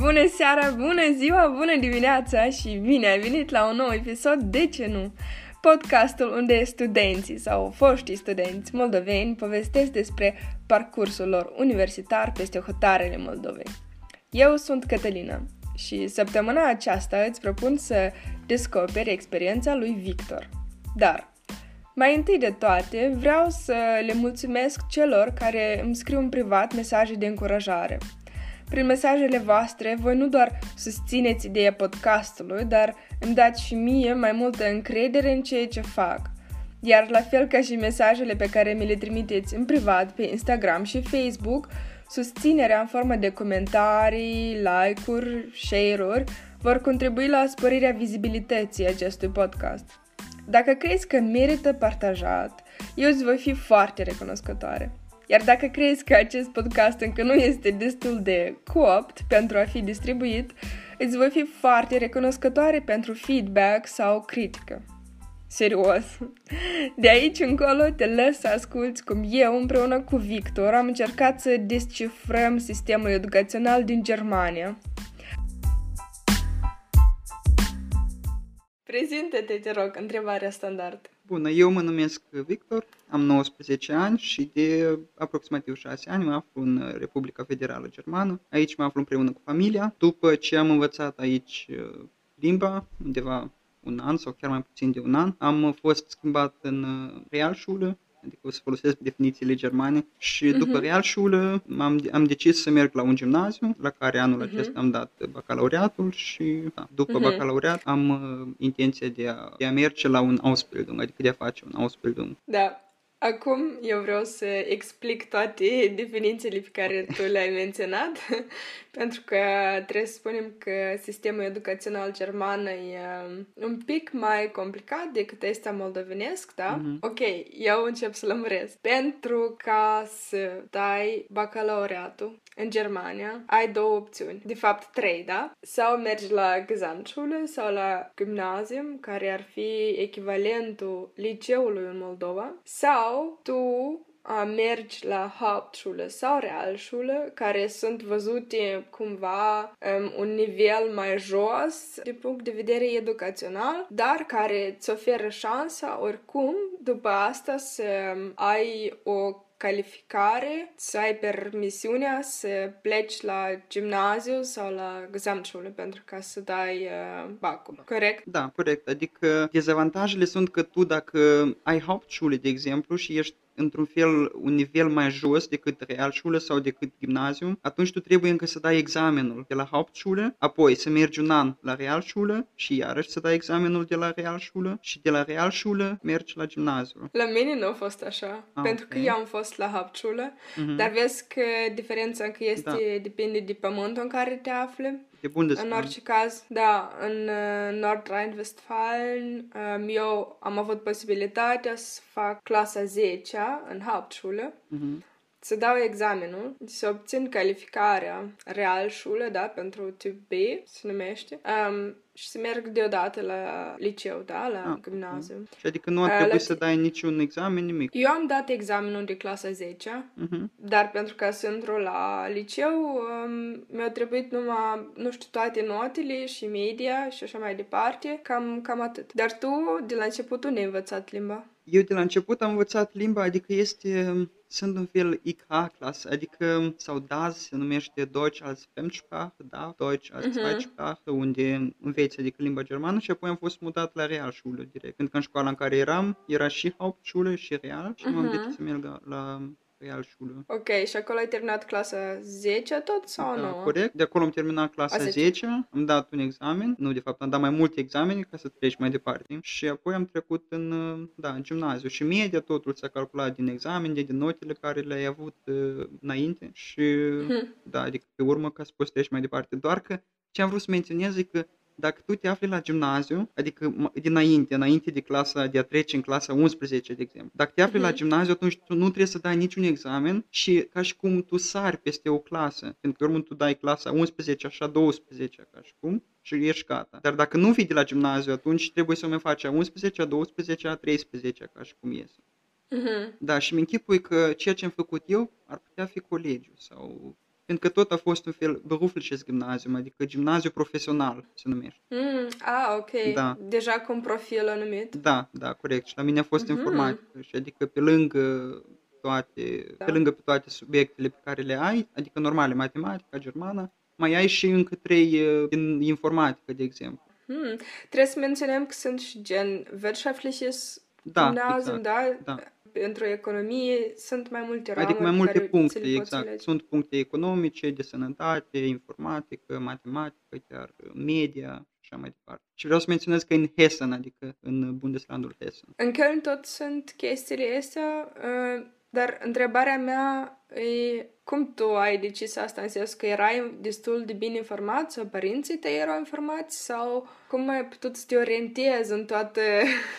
Bună seara, bună ziua, bună dimineața și bine ai venit la un nou episod De ce nu? Podcastul unde studenții sau foștii studenți moldoveni povestesc despre parcursul lor universitar peste hotarele Moldovei. Eu sunt Cătălina și săptămâna aceasta îți propun să descoperi experiența lui Victor. Dar, mai întâi de toate, vreau să le mulțumesc celor care îmi scriu în privat mesaje de încurajare – prin mesajele voastre, voi nu doar susțineți ideea podcastului, dar îmi dați și mie mai multă încredere în ceea ce fac. Iar la fel ca și mesajele pe care mi le trimiteți în privat pe Instagram și Facebook, susținerea în formă de comentarii, like-uri, share-uri vor contribui la sporirea vizibilității acestui podcast. Dacă crezi că merită partajat, eu îți voi fi foarte recunoscătoare. Iar dacă crezi că acest podcast încă nu este destul de copt pentru a fi distribuit, îți voi fi foarte recunoscătoare pentru feedback sau critică. Serios. De aici încolo te lăs să asculti cum eu împreună cu Victor am încercat să descifrăm sistemul educațional din Germania. Prezintă-te, te rog, întrebarea standard. Bună, eu mă numesc Victor, am 19 ani și de aproximativ 6 ani mă aflu în Republica Federală Germană. Aici mă aflu împreună cu familia. După ce am învățat aici uh, limba, undeva un an sau chiar mai puțin de un an, am fost schimbat în uh, Realschule, adică o să folosesc definițiile germane și uh-huh. după Realschule am, am decis să merg la un gimnaziu la care anul uh-huh. acesta am dat bacalaureatul și da, după uh-huh. bacalaureat am uh, intenția de a, de a merge la un Ausbildung, adică de a face un Ausbildung. Da, Acum eu vreau să explic toate definițiile pe care tu le-ai menționat, pentru că trebuie să spunem că sistemul educațional german e un pic mai complicat decât este moldovenesc, da? Mm-hmm. Ok, eu încep să lămuresc. Pentru ca să dai bacalaureatul în Germania, ai două opțiuni. De fapt, trei, da? Sau mergi la Gesamtschule sau la gimnazium, care ar fi echivalentul liceului în Moldova, sau tu a mergi la Hauptschule sau Realschule, care sunt văzute cumva um, un nivel mai jos din punct de vedere educațional, dar care îți oferă șansa oricum după asta să ai o calificare, să ai permisiunea să pleci la gimnaziu sau la Gesamtschule pentru ca să dai uh, bacul. Corect? Da, corect. Adică dezavantajele sunt că tu dacă ai Hauptschule, de exemplu, și ești într-un fel un nivel mai jos decât Realschule sau decât gimnaziu, atunci tu trebuie încă să dai examenul de la Hauptschule, apoi să mergi un an la Realschule și iarăși să dai examenul de la Realschule și de la Realschule mergi la gimnaziu. La mine nu a fost așa, ah, pentru okay. că eu am fost la Hauptschule, uh-huh. dar vezi că diferența încă este, da. depinde de pământul în care te afli. De Bundesland. În orice caz, da, în uh, Nord-Rhein-Westfalen um, eu am avut posibilitatea să fac clasa 10 în Hauptschule, uh-huh. să dau examenul, să obțin calificarea Realschule, da, pentru tip B, se numește, um, și să merg deodată la liceu, da, la ah, gimnaziu. Uh, și adică nu ar trebui la... să dai niciun examen, nimic? Eu am dat examenul de clasa 10 uh-huh. Mhm. dar pentru că sunt la liceu, um, mi-au trebuit numai, nu știu, toate notele și media și așa mai departe, cam, cam atât. Dar tu, de la început, nu ai învățat limba? Eu de la început am învățat limba, adică este, sunt un fel IK clasă, adică, sau DAS se numește Deutsch als Fremdsprache, da, Deutsch als uh-huh. Zweitsprache, unde înveți, adică limba germană și apoi am fost mutat la Realschule direct. Pentru că în școala în care eram, era și Hauptschule și Real și uh-huh. m-am decis să merg la Realschule. Ok, și acolo ai terminat clasa 10 tot sau da, nu? corect. De acolo am terminat clasa 10. 10, am dat un examen, nu de fapt am dat mai multe examene ca să treci mai departe și apoi am trecut în, da, în gimnaziu și media totul s-a calculat din examen, din notele care le-ai avut uh, înainte și hmm. da, adică pe urmă ca să poți treci mai departe. Doar că ce am vrut să menționez e că dacă tu te afli la gimnaziu, adică dinainte, înainte de clasa, de a trece în clasa 11, de exemplu, dacă te afli uh-huh. la mhm. gimnaziu, atunci tu nu trebuie să dai niciun examen și ca și cum tu sari peste o clasă, pentru că urmă tu dai clasa 11, așa 12, ca și cum, și ești gata. Dar dacă nu vii de la gimnaziu, atunci trebuie să o mai faci a 11, a 12, a 13, ca și cum iese. Uh-huh. Da, și mi închipui că ceea ce am făcut eu ar putea fi colegiu sau pentru că tot a fost un fel berufliches gimnazium, adică gimnaziu profesional se numește. Mm, ah, ok. Da. Deja cu un profil anumit. Da, da, corect. Și la mine a fost Mhm. informatică și adică pe lângă toate, Da. pe lângă pe toate subiectele pe care le ai, adică normale, matematica, germană, mai ai și încă trei uh, din informatică, de exemplu. Hmm. Trebuie să menționăm că sunt și gen wirtschaftliches Da, gimnazium, exact. da? Da. Pentru economie sunt mai multe ramuri Adică mai pe multe care ți puncte, le poți exact. alege. Sunt puncte economice, de sănătate, informatică, matematică, chiar uh, media și așa mai departe. Și vreau să menționez că în Hessen, adică în Bundeslandul Hessen. În Köln tot sunt chestiile astea, uh, dar întrebarea mea e cum tu ai decis asta în sensul că erai destul de bine informat sau părinții tăi erau informați sau cum ai putut să te orientezi în toată,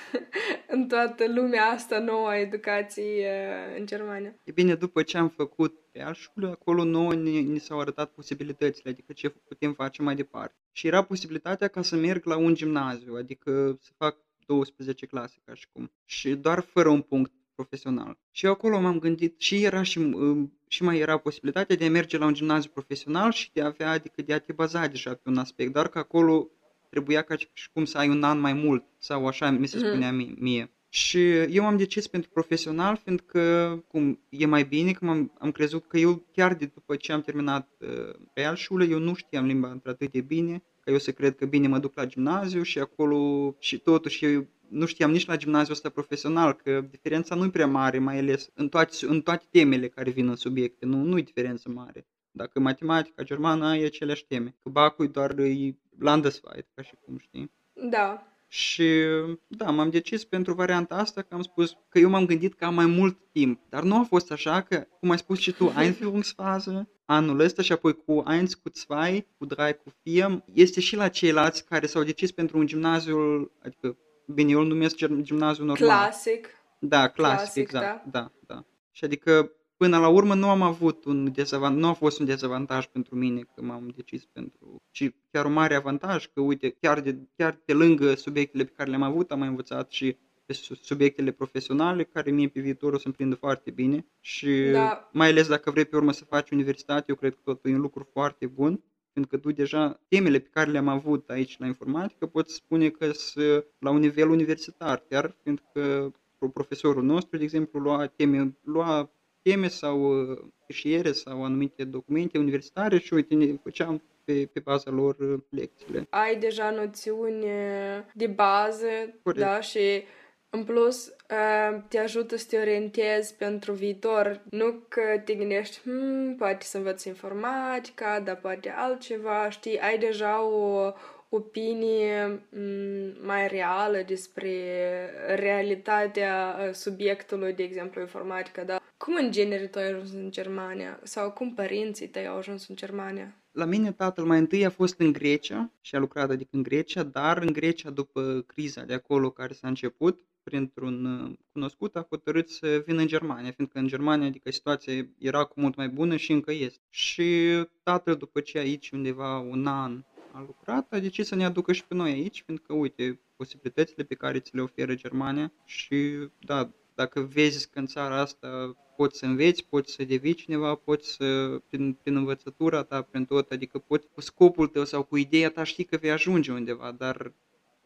în toată lumea asta nouă a educației uh, în Germania? E bine, după ce am făcut Realschule, acolo nouă ni, ni s-au arătat posibilitățile, adică ce putem face mai departe. Și era posibilitatea ca să merg la un gimnaziu, adică să fac 12 clase ca și cum. Și doar fără un punct profesional. Și eu acolo m-am gândit și era și, uh, și mai era posibilitatea de a merge la un gimnaziu profesional și de a avea, adică de a te baza deja pe un aspect, doar că acolo trebuia ca și cum să ai un an mai mult, sau așa mi se Mhm. spunea mie. mie. Și eu am decis pentru profesional, fiindcă cum e mai bine, că am am crezut că eu chiar de după ce am terminat uh, Realschule, eu nu știam limba într-atât de bine, că eu să cred că bine mă duc la gimnaziu și acolo și totuși eu nu știam nici la gimnaziul ăsta profesional că diferența nu e prea mare, mai ales în toate, în toate temele care vin în subiecte, nu, nu e diferență mare. Dacă matematica, germană, ai aceleași teme. Că bacul e doar e Landesweit, ca și cum știi. Da. Și da, m-am decis pentru varianta asta că am spus că eu m-am gândit că am mai mult timp. Dar nu a fost așa că, cum ai spus și tu, Einführungsphase, anul ăsta și apoi cu 1, cu 2, cu 3, cu 4, este și la ceilalți care s-au decis pentru un gimnaziu, adică, bine, eu îl numesc gim- gimnaziu normal. Clasic. Da, clasic, Clasic, exact. Da, da. Și adică până la urmă nu am avut un dezavantaj, nu a fost un dezavantaj pentru mine că m-am decis pentru, ci chiar un mare avantaj că uite, chiar de, chiar pe lângă subiectele pe care le-am avut, am mai învățat și pe su- subiectele profesionale care mie pe viitor o să-mi prindă foarte bine și Da. mai ales dacă vrei pe urmă să faci universitate, eu cred că tot e un lucru foarte bun pentru că tu deja temele pe care le-am avut aici la informatică poți spune că sunt la un nivel universitar, chiar pentru că pro- profesorul nostru, de exemplu, lua teme, lua teme sau uh, fișiere sau anumite documente universitare și uite, ne făceam pe, pe baza lor uh, lecțiile. ai deja noțiuni uh, de bază, Corect. da, și în plus uh, te ajută să te orientezi pentru viitor. Nu că te gândești, hmm, poate să învăț informatica, dar poate altceva, știi, ai deja o opinie mm, mai reală despre realitatea uh, subiectului, de exemplu, informatica, da? Cum în genere tu ai ajuns în Germania? Sau cum părinții tăi au ajuns în Germania? La mine tatăl mai întâi a fost în Grecia și a lucrat adică în Grecia, dar în Grecia după criza de acolo care s-a început, printr-un uh, cunoscut a hotărât să vină în Germania, fiindcă în Germania adică situația era cu mult mai bună și încă este. Și tatăl după ce aici undeva un an a lucrat, a decis să ne aducă și pe noi aici, fiindcă uite posibilitățile pe care ți le oferă Germania și da, dacă vezi că în țara asta poți să înveți, poți să devii cineva, poți să, prin, prin învățătura ta, prin tot, adică poți cu scopul tău sau cu ideea ta știi că vei ajunge undeva, dar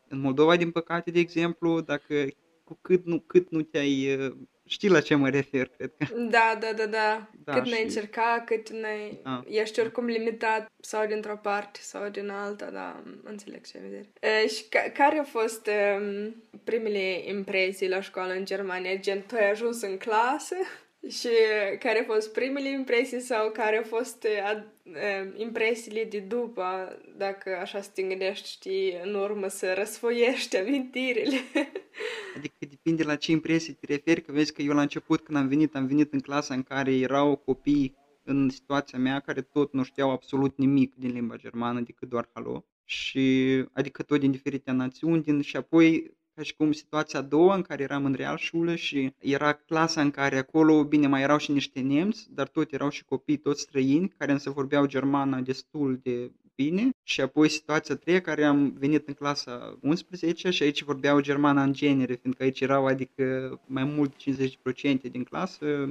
în Moldova, din păcate, de exemplu, dacă cu cât nu, cât nu te-ai, uh, știi la ce mă refer, cred că. Da, da, da, da. Da, cât n-ai și- încercat, cât n-ai... Da. Ești oricum limitat sau dintr-o parte sau din alta, da, înțeleg ce ai vedere. E, și ca- care au fost um, primele impresii la școală în Germania? Gen, tu ai ajuns în clasă și care au fost primele impresii sau care au fost e, ad, e, impresiile de după, dacă așa să te gândești, știi, în urmă să răsfoiești amintirile. Adică depinde la ce impresii te referi, că vezi că eu la început când am venit, am venit în clasa în care erau copii în situația mea care tot nu știau absolut nimic din limba germană decât doar halo și adică tot din diferite națiuni din, și apoi ca și cum situația a doua în care eram în Realschule și era clasa în care acolo, bine, mai erau și niște nemți, dar tot erau și copii toți străini care însă vorbeau germană destul de bine și apoi situația a treia care am venit în clasa 11 și aici vorbeau germana în genere, fiindcă aici erau adică mai mult de 50% din clasă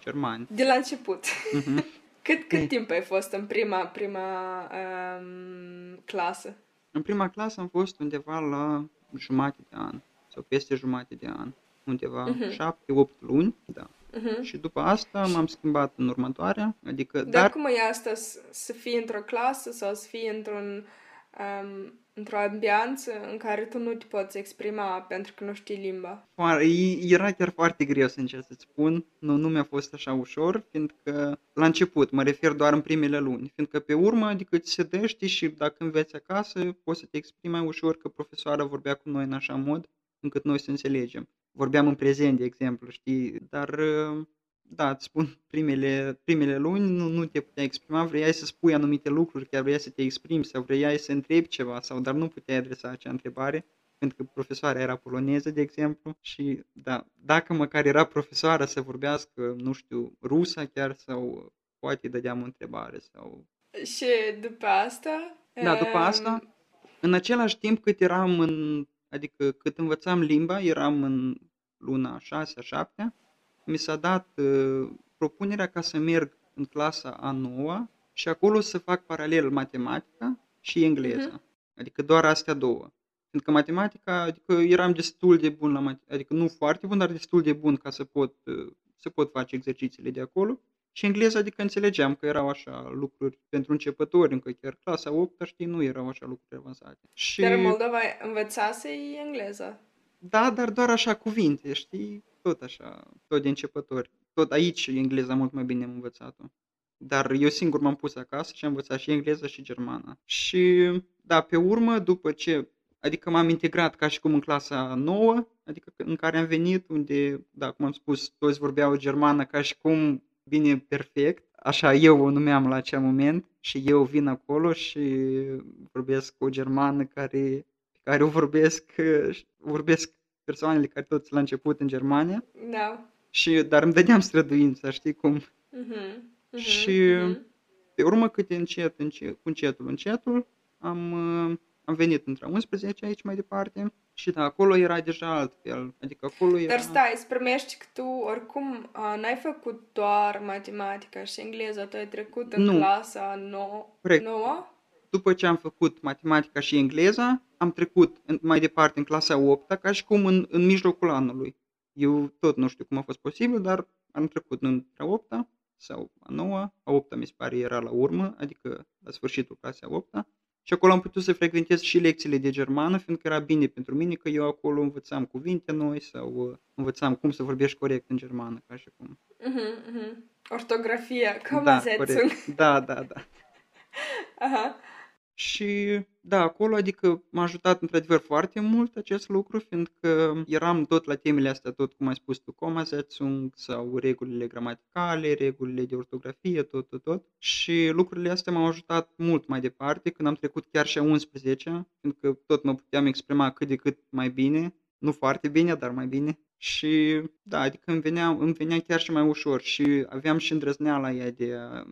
germani. De la început. Mhm. Cât, cât timp ai fost în prima, prima um, clasă? În prima clasă am fost undeva la jumate de an sau peste jumate de an, undeva Mhm. șapte-opt luni, da. Uh-huh. Și după asta m-am schimbat în următoarea, adică, Dar, dar cum e asta să, să fii într-o clasă sau să fii într-un, um, într-o ambianță în care tu nu te poți exprima pentru că nu știi limba? foar- e- era chiar foarte greu, sincer să-ți spun. Nu, nu mi-a fost așa ușor, fiindcă la început, mă refer doar în primele luni, fiindcă pe urmă, adică ți se dă, știi, și dacă înveți acasă, poți să te exprimi mai ușor că profesoara vorbea cu noi în așa mod încât noi să înțelegem. Vorbeam în prezent, de exemplu, știi, dar uh, da, îți spun, primele, primele luni nu, nu te puteai exprima, vrei să spui anumite lucruri, chiar vrei să te exprimi sau vrei să întrebi ceva, sau dar nu puteai adresa acea întrebare, pentru că profesoara era poloneză, de exemplu, și da, dacă măcar era profesoara să vorbească, nu știu, rusa chiar, sau poate îi dădeam o întrebare, sau... Și după asta... Da, după um, asta, în același timp cât eram în, adică cât învățam limba, eram în luna a șasea, a șaptea, mi s-a dat uh, propunerea ca să merg în clasa a noua și acolo să fac paralel matematica și engleza. Mhm. Adică doar astea două. Pentru că matematica, adică eram destul de bun la mat- adică nu foarte bun, dar destul de bun ca să pot, uh, să pot face exercițiile de acolo. Și engleza, adică înțelegeam că erau așa lucruri pentru începători, încă chiar clasa 8 știi, nu erau așa lucruri avansate. Și... Dar în Moldova învățase engleză. Da, dar doar așa cuvinte, știi? Tot așa, tot de începători. Tot aici engleza mult mai bine am învățat-o. Dar eu singur m-am pus acasă și am învățat și engleza și germana. Și da, pe urmă, după ce, adică m-am integrat ca și cum în clasa nouă, adică în care am venit, unde, da, cum am spus, toți vorbeau germană ca și cum bine perfect. Așa eu o numeam la acel moment și eu vin acolo și vorbesc o germană care care o vorbesc, vorbesc persoanele care toți la început în Germania, Da. și, dar îmi dădeam străduința, știi cum? Mhm. Mhm. Și- Mhm. Pe urmă, câte încet, încet, cu încetul, încetul, am, uh, am venit între 11 aici mai departe și da, acolo era deja altfel, adică acolo era... Dar stai, îți primești că tu oricum a, n-ai făcut doar matematica și engleza, tu ai trecut în Nu. clasa nouă. Corect. nouă? După ce am făcut matematica și engleza, am trecut în, mai departe în clasa 8 ca și cum în, în mijlocul anului. Eu tot nu știu cum a fost posibil, dar am trecut între a 8 sau a 9 a 8 mi se pare era la urmă, adică la sfârșitul clasei a 8 și acolo am putut să frecventez și lecțiile de germană, fiindcă era bine pentru mine că eu acolo învățam cuvinte noi sau uh, învățam cum să vorbești corect în germană, ca și cum. Mhm, mhm. Ortografia, cum da, da, corect. Da, da, da. Aha. Și da, acolo adică m-a ajutat într-adevăr foarte mult acest lucru, fiindcă eram tot la temele astea, tot cum ai spus tu, Kommasetzung sau regulile gramaticale, regulile de ortografie, tot, tot, tot. Și lucrurile astea m-au ajutat mult mai departe când am trecut chiar și a 11 fiindcă tot mă puteam exprima cât de cât mai bine, nu foarte bine, dar mai bine. Și da, adică îmi venea, îmi venea chiar și mai ușor și aveam și îndrăzneala aia de a,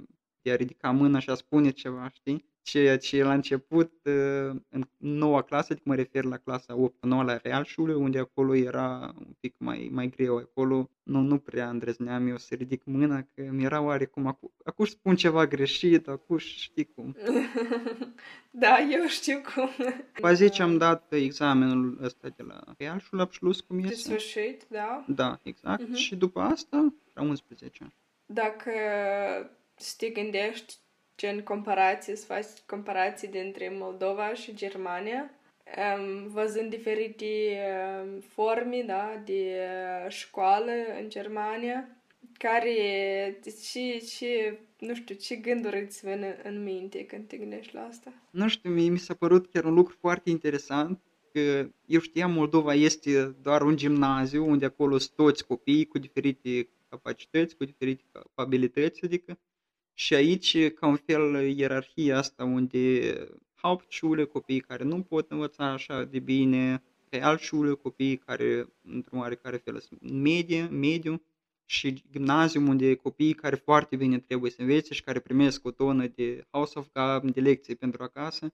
de a ridica mâna și a spune ceva, știi? Ceea ce la început, uh, în noua clasă, adică mă refer la clasa 8 9 la Realschule, unde acolo era un pic mai, mai greu. Acolo nu, nu prea îndrăzneam eu să ridic mâna, că mi era oarecum, acu, acu spun ceva greșit, acu știi cum. da, eu știu cum. După a 10 am dat examenul ăsta de la Realschulabschluss, cum De este. sfârșit, da. Da, exact. Mhm. Și după asta, la 11. Dacă să te gândești gen comparație, să faci comparații dintre Moldova și Germania, um, văzând diferite um, forme da, de uh, școală în Germania, care și, și, nu știu, ce gânduri îți vin în- în minte când te gândești la asta? Nu știu, mie mi s-a părut chiar un lucru foarte interesant, că eu știam Moldova este doar un gimnaziu unde acolo sunt toți copiii cu diferite capacități, cu diferite abilități, adică și aici, ca un fel, ierarhia asta unde Hauptschule, copiii care nu pot învăța așa de bine, Realschule, copiii care, într-un oarecare fel, sunt medie, mediu, și gimnazium unde copiii care foarte bine trebuie să învețe și care primesc o tonă de Hausaufgaben, de lecții pentru acasă.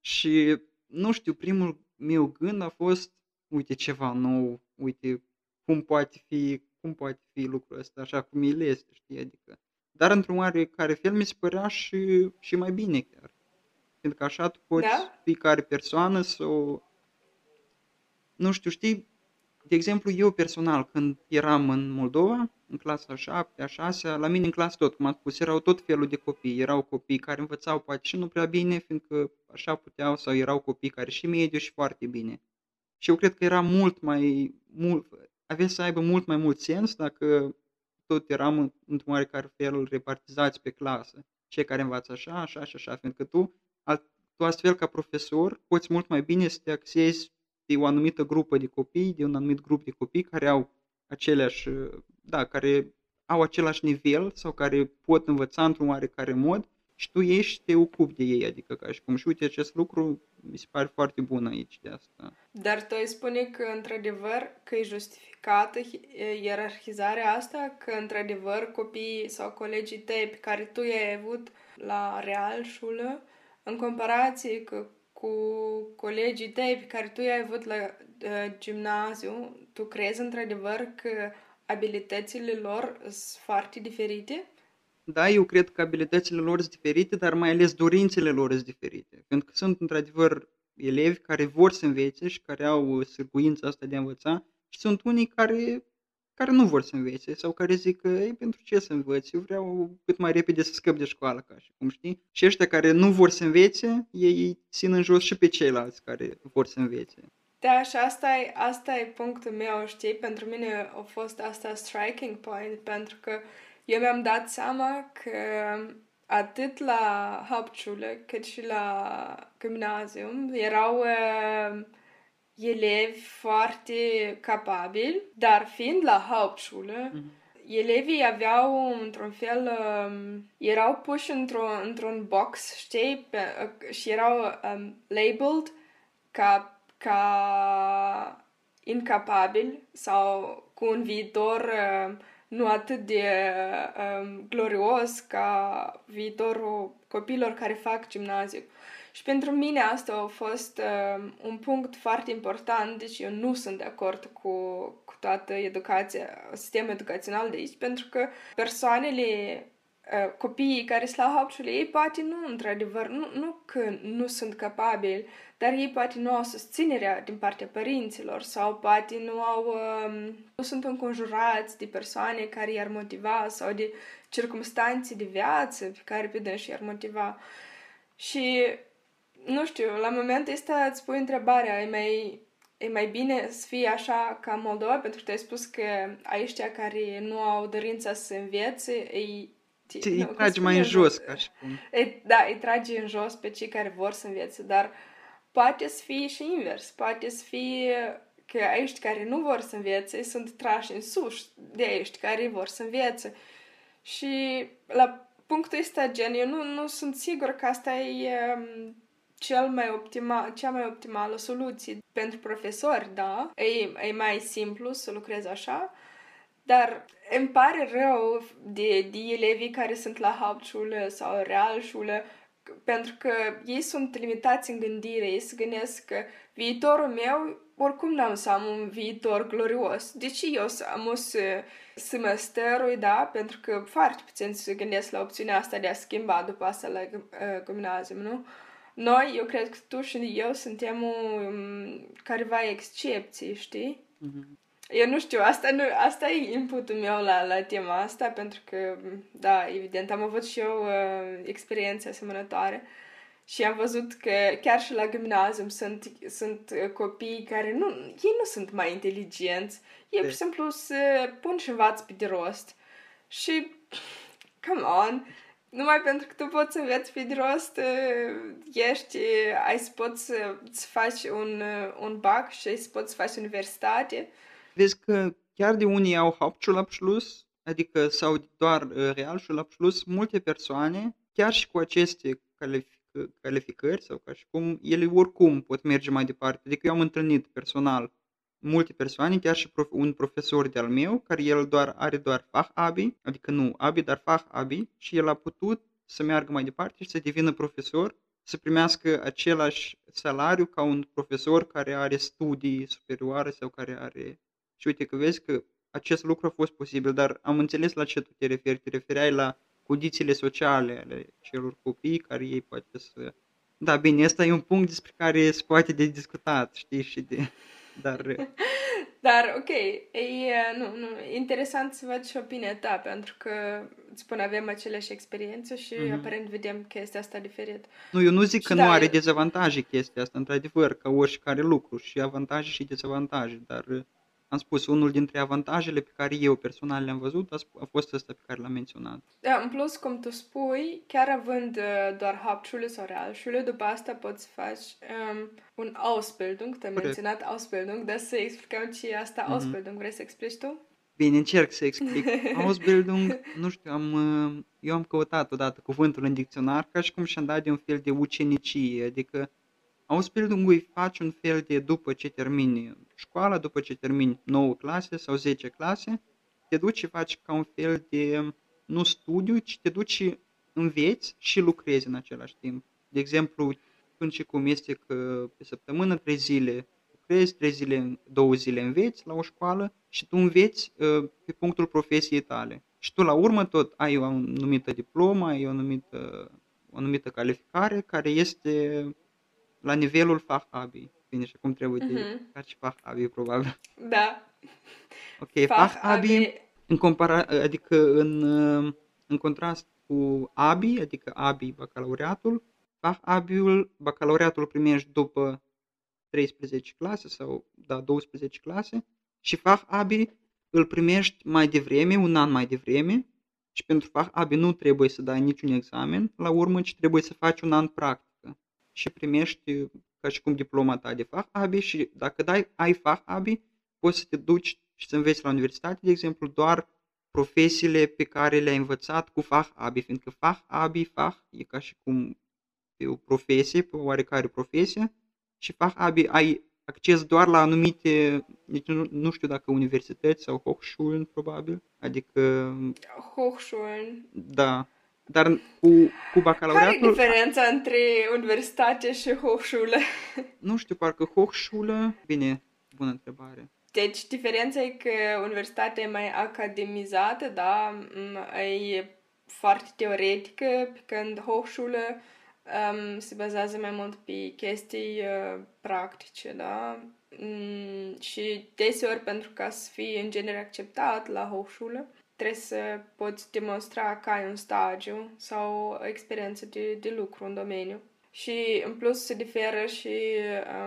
Și, nu știu, primul meu gând a fost, uite ceva nou, uite cum poate fi, cum poate fi lucrul ăsta așa cum el este, știi, adică Dar într-un oarecare fel mi se părea și, și mai bine chiar. Pentru că așa tu poți Da? fiecare persoană să o... Nu știu, știi, de exemplu, eu personal, când eram în Moldova, în clasa 7 a 6 la mine în clasă tot, cum am spus, erau tot felul de copii. Erau copii care învățau poate și nu prea bine, fiindcă așa puteau, sau erau copii care și mediu și foarte bine. Și eu cred că era mult mai, mult, avea să aibă mult mai mult sens dacă tot eram într-un oarecare fel repartizați pe clasă. Cei care învață așa, așa și așa, fiindcă tu, tu astfel ca profesor poți mult mai bine să te axezi de o anumită grupă de copii, de un anumit grup de copii care au aceleași, da, care au același nivel sau care pot învăța într-un oarecare mod și tu ești te ocupi de ei, adică ca și cum și uite acest lucru mi se pare foarte bun aici de asta. Dar tu îi spune că într-adevăr că e justificată ierarhizarea asta, că într-adevăr copiii sau colegii tăi pe care tu i-ai avut la real șulă, în comparație cu, cu colegii tăi pe care tu i-ai avut la uh, gimnaziu, tu crezi într-adevăr că abilitățile lor sunt foarte diferite? Da, eu cred că abilitățile lor sunt diferite, dar mai ales dorințele lor sunt diferite. Pentru că sunt într-adevăr elevi care vor să învețe și care au sârguința asta de a învăța și sunt unii care, care nu vor să învețe sau care zic că, ei, pentru ce să învăț? Eu vreau cât mai repede să scăp de școală, ca și cum știi. Și ăștia care nu vor să învețe, ei țin în jos și pe ceilalți care vor să învețe. Da, și asta e, asta e punctul meu, știi? Pentru mine a fost asta striking point, pentru că eu mi-am dat seama că atât la Hauptschule cât și la gimnazium erau uh, elevi foarte capabili, dar fiind la Hauptschule, mm-hmm. elevii aveau într-un fel, um, erau puși într-un, într-un box, știi, pe, uh, și erau um, labeled ca, ca incapabili sau cu un viitor uh, nu atât de um, glorios ca viitorul copilor care fac gimnaziu. Și pentru mine asta a fost um, un punct foarte important, deci eu nu sunt de acord cu, cu toată educația, sistemul educațional de aici, pentru că persoanele Uh, copiii care sunt la Hauptschule, ei poate nu, într-adevăr, nu, nu că nu sunt capabili, dar ei poate nu au susținerea din partea părinților sau poate nu au, um, nu sunt înconjurați de persoane care i-ar motiva sau de circumstanțe de viață pe care pe dânsi i-ar motiva. Și, nu știu, la momentul ăsta îți pui întrebarea, e mai, e mai bine să fie așa ca Moldova, pentru că tu ai spus că ăștia care nu au dorința să învețe, ei te, îi trage mai în jos, ca și cum. E, da, îi trage în jos pe cei care vor să învețe, dar poate să fie și invers. Poate să fie că ești care nu vor să învețe sunt trași în sus de ești care vor să învețe. Și la punctul ăsta, gen, eu nu, nu sunt sigur că asta e um, cel mai optima, cea mai optimală soluție pentru profesori, da. E, e mai simplu să lucrezi așa, dar îmi pare rău de, de elevii care sunt la Hauptschule sau Realschule, pentru că ei sunt limitați în gândire, ei se gândesc că viitorul meu oricum n-am să am un viitor glorios. De ce eu să am să, să mă stărui, da? Pentru că foarte puțin se gândesc la opțiunea asta de a schimba după asta la uh, gimnazium, nu? Noi, eu cred că tu și eu suntem um, careva excepții, știi? Mm-hmm. Eu nu știu, asta, nu, asta e inputul meu la, la tema asta, pentru că, da, evident, am avut și eu uh, experiențe asemănătoare și am văzut că chiar și la gimnazium sunt, sunt uh, copii care nu, ei nu sunt mai inteligenți, ei pur și simplu se pun și învață pe de rost. Și, come on, numai pentru că tu poți să înveți pe de rost, uh, ești, ai să poți să faci un, uh, un bac și ai să poți să faci universitate, vezi că chiar de unii au Hauptschulabschluss, adică sau doar uh, Realschulabschluss, multe persoane, chiar și cu aceste calific- calificări sau ca și cum, ele oricum pot merge mai departe. Adică eu am întâlnit personal multe persoane, chiar și prof- un profesor de-al meu, care el doar are doar Fach Abi, adică nu Abi, dar Fach Abi, și el a putut să meargă mai departe și să devină profesor, să primească același salariu ca un profesor care are studii superioare sau care are și uite că vezi că acest lucru a fost posibil, dar am înțeles la ce tu te referi. Te refereai la condițiile sociale ale celor copii care ei poate să... Da, bine, asta e un punct despre care se poate de discutat, știi, și de... Dar Dar, ok, e, nu, nu, e interesant să văd și opinia ta, pentru că, îți spun, avem aceleași experiențe și mm-hmm. aparent vedem chestia asta diferit. Nu, eu nu zic și că da, nu are dezavantaje chestia asta, într-adevăr, ca oricare lucru, și avantaje și dezavantaje, dar am spus, unul dintre avantajele pe care eu personal le-am văzut a, a fost ăsta pe care l-am menționat. Da, în plus, cum tu spui, chiar având uh, doar Hauptschule sau Realschule, după asta poți să faci um, un Ausbildung, te-am menționat Ausbildung, dar să explicăm ce e asta mm-hmm. Ausbildung. Vrei să explici tu? Bine, încerc să explic. Ausbildung, nu știu, am, uh, eu am căutat odată cuvântul în dicționar ca și cum și-am dat de un fel de ucenicie, adică Ausbildung îi faci un fel de după ce termini școala, după ce termini 9 clase sau 10 clase, te duci și faci ca un fel de, nu studiu, ci te duci și înveți și lucrezi în același timp. De exemplu, când și cum este că pe săptămână 3 zile lucrezi, 3 zile, 2 zile înveți la o școală și tu înveți uh, pe punctul profesiei tale. Și tu la urmă tot ai o anumită diplomă, ai o anumită, o anumită calificare care este la nivelul Fachabi. Bine, și acum trebuie uh-huh. de ca și Fachabi, probabil. Da. Ok, Fachabi, în compara, adică în, în contrast cu ABI, adică ABI bacalaureatul, Fachabiul, bacalaureatul primești după 13 clase sau, da, 12 clase și Fachabi îl primești mai devreme, un an mai devreme și pentru Fachabi nu trebuie să dai niciun examen la urmă, ci trebuie să faci un an practic și primești ca și cum diploma ta de Fachabi și dacă dai, ai Fachabi, poți să te duci și să înveți la universitate, de exemplu, doar profesiile pe care le-ai învățat cu Fachabi, fiindcă Fachabi, Fach e ca și cum pe o profesie, pe o oarecare profesie și Fachabi ai acces doar la anumite, deci nu, nu știu dacă universități sau Hochschulen probabil, adică... Hochschulen. Da, dar cu, cu bacalaureatul... Care e diferența între universitate și Hochschule? Nu știu, parcă Hochschule... Bine, bună întrebare. Deci, diferența e că universitatea e mai academizată, da? E foarte teoretică, pe când Hochschule um, se bazează mai mult pe chestii uh, practice, da? Mm, și deseori, pentru ca să fii în genere acceptat la Hochschule, trebuie să poți demonstra că ai un stagiu sau o experiență de, de lucru în domeniu. Și în plus se diferă și